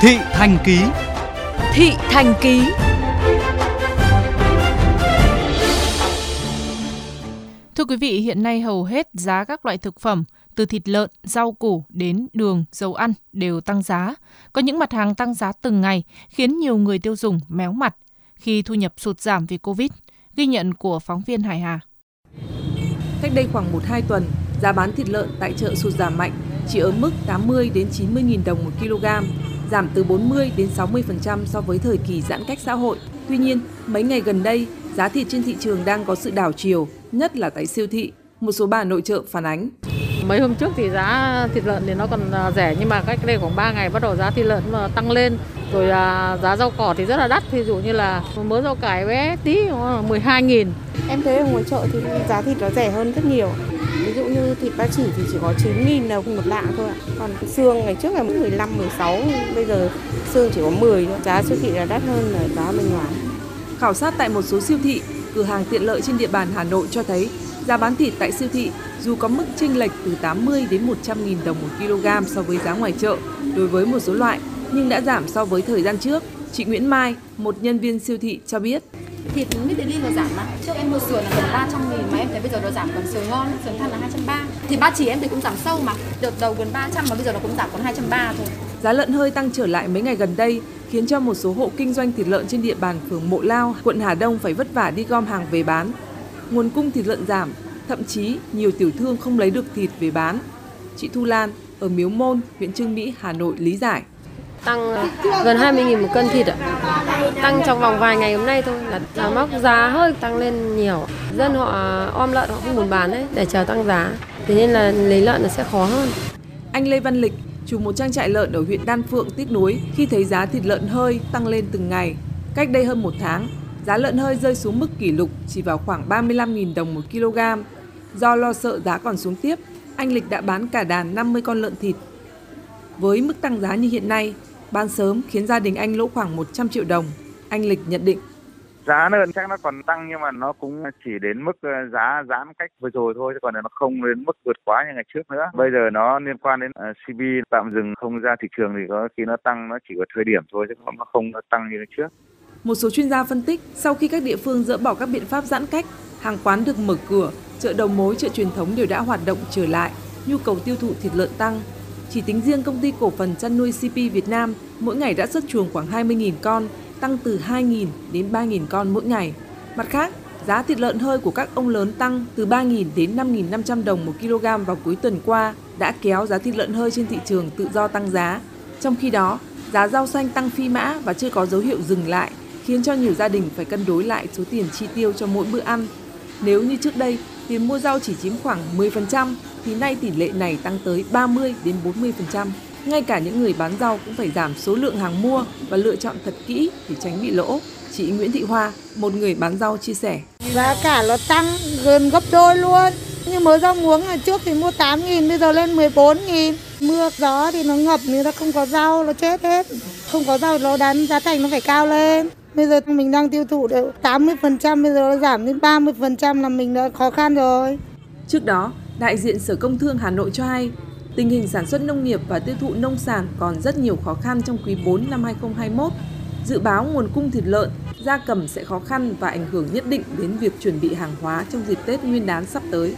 Thị Thành Ký Thị Thành Ký Thưa quý vị, hiện nay hầu hết giá các loại thực phẩm từ thịt lợn, rau củ đến đường, dầu ăn đều tăng giá. Có những mặt hàng tăng giá từng ngày khiến nhiều người tiêu dùng méo mặt khi thu nhập sụt giảm vì Covid. Ghi nhận của phóng viên Hải Hà. Cách đây khoảng 1-2 tuần, giá bán thịt lợn tại chợ sụt giảm mạnh, chỉ ở mức 80 đến 90 000 đồng một kg, giảm từ 40 đến 60% so với thời kỳ giãn cách xã hội. Tuy nhiên, mấy ngày gần đây, giá thịt trên thị trường đang có sự đảo chiều, nhất là tại siêu thị. Một số bà nội trợ phản ánh. Mấy hôm trước thì giá thịt lợn thì nó còn à, rẻ nhưng mà cách đây khoảng 3 ngày bắt đầu giá thịt lợn mà tăng lên. Rồi à, giá rau cỏ thì rất là đắt, ví dụ như là mớ rau cải bé tí 12 nghìn. Em thấy ở ngoài chợ thì giá thịt nó rẻ hơn rất nhiều. Ví dụ như thịt ba chỉ thì chỉ có 9 nghìn đồng một lạng thôi ạ. Còn xương ngày trước là 15, 16, bây giờ xương chỉ có 10 thôi. Giá siêu thị là đắt hơn là giá bên ngoài. Khảo sát tại một số siêu thị, cửa hàng tiện lợi trên địa bàn Hà Nội cho thấy giá bán thịt tại siêu thị dù có mức chênh lệch từ 80 đến 100 nghìn đồng một kg so với giá ngoài chợ đối với một số loại, nhưng đã giảm so với thời gian trước. Chị Nguyễn Mai, một nhân viên siêu thị cho biết. Thịt Michelin nó giảm mà. Trước em mua sườn là gần 300 nghìn mà em thấy bây giờ nó giảm còn sườn ngon, sườn than là 230. Thịt ba chỉ em thấy cũng giảm sâu mà. Đợt đầu gần 300 mà bây giờ nó cũng giảm còn 230 thôi. Giá lợn hơi tăng trở lại mấy ngày gần đây khiến cho một số hộ kinh doanh thịt lợn trên địa bàn phường Mộ Lao, quận Hà Đông phải vất vả đi gom hàng về bán. Nguồn cung thịt lợn giảm, thậm chí nhiều tiểu thương không lấy được thịt về bán. Chị Thu Lan ở Miếu Môn, huyện Trương Mỹ, Hà Nội lý giải. Tăng gần 20.000 một cân thịt ạ. Tăng trong vòng vài ngày hôm nay thôi là, là móc giá hơi tăng lên nhiều. Dân họ om lợn họ không muốn bán đấy để chờ tăng giá. Thế nên là lấy lợn nó sẽ khó hơn. Anh Lê Văn Lịch, chủ một trang trại lợn ở huyện Đan Phượng tiếc nuối khi thấy giá thịt lợn hơi tăng lên từng ngày. Cách đây hơn một tháng, giá lợn hơi rơi xuống mức kỷ lục chỉ vào khoảng 35.000 đồng một kg. Do lo sợ giá còn xuống tiếp, anh Lịch đã bán cả đàn 50 con lợn thịt. Với mức tăng giá như hiện nay, bán sớm khiến gia đình anh lỗ khoảng 100 triệu đồng. Anh Lịch nhận định. Giá lợn chắc nó còn tăng nhưng mà nó cũng chỉ đến mức ờ, giá giãn cách vừa rồi thôi, còn nó không đến mức vượt quá như ngày trước nữa. Bây giờ nó liên quan đến ờ, CB tạm dừng không ra thị trường thì có khi nó tăng nó chỉ có thời điểm thôi chứ nó không nó tăng như trước. Một số chuyên gia phân tích, sau khi các địa phương dỡ bỏ các biện pháp giãn cách, hàng quán được mở cửa, chợ đầu mối, chợ truyền thống đều đã hoạt động trở lại, nhu cầu tiêu thụ thịt lợn tăng. Chỉ tính riêng công ty cổ phần chăn nuôi CP Việt Nam, mỗi ngày đã xuất chuồng khoảng 20.000 con, tăng từ 2.000 đến 3.000 con mỗi ngày. Mặt khác, giá thịt lợn hơi của các ông lớn tăng từ 3.000 đến 5.500 đồng một kg vào cuối tuần qua đã kéo giá thịt lợn hơi trên thị trường tự do tăng giá. Trong khi đó, giá rau xanh tăng phi mã và chưa có dấu hiệu dừng lại, khiến cho nhiều gia đình phải cân đối lại số tiền chi tiêu cho mỗi bữa ăn. Nếu như trước đây, tiền mua rau chỉ chiếm khoảng 10%, thì nay tỷ lệ này tăng tới 30 đến 40%. Ngay cả những người bán rau cũng phải giảm số lượng hàng mua và lựa chọn thật kỹ để tránh bị lỗ. Chị Nguyễn Thị Hoa, một người bán rau chia sẻ. Giá cả nó tăng gần gấp đôi luôn. Như mới rau muống là trước thì mua 8 nghìn, bây giờ lên 14 nghìn. Mưa gió thì nó ngập nên nó không có rau, nó chết hết. Không có rau nó đắn giá thành nó phải cao lên. Bây giờ mình đang tiêu thụ được 80%, bây giờ nó giảm đến 30% là mình đã khó khăn rồi. Trước đó, đại diện Sở Công Thương Hà Nội cho hay, tình hình sản xuất nông nghiệp và tiêu thụ nông sản còn rất nhiều khó khăn trong quý 4 năm 2021. Dự báo nguồn cung thịt lợn, gia cầm sẽ khó khăn và ảnh hưởng nhất định đến việc chuẩn bị hàng hóa trong dịp Tết Nguyên đán sắp tới.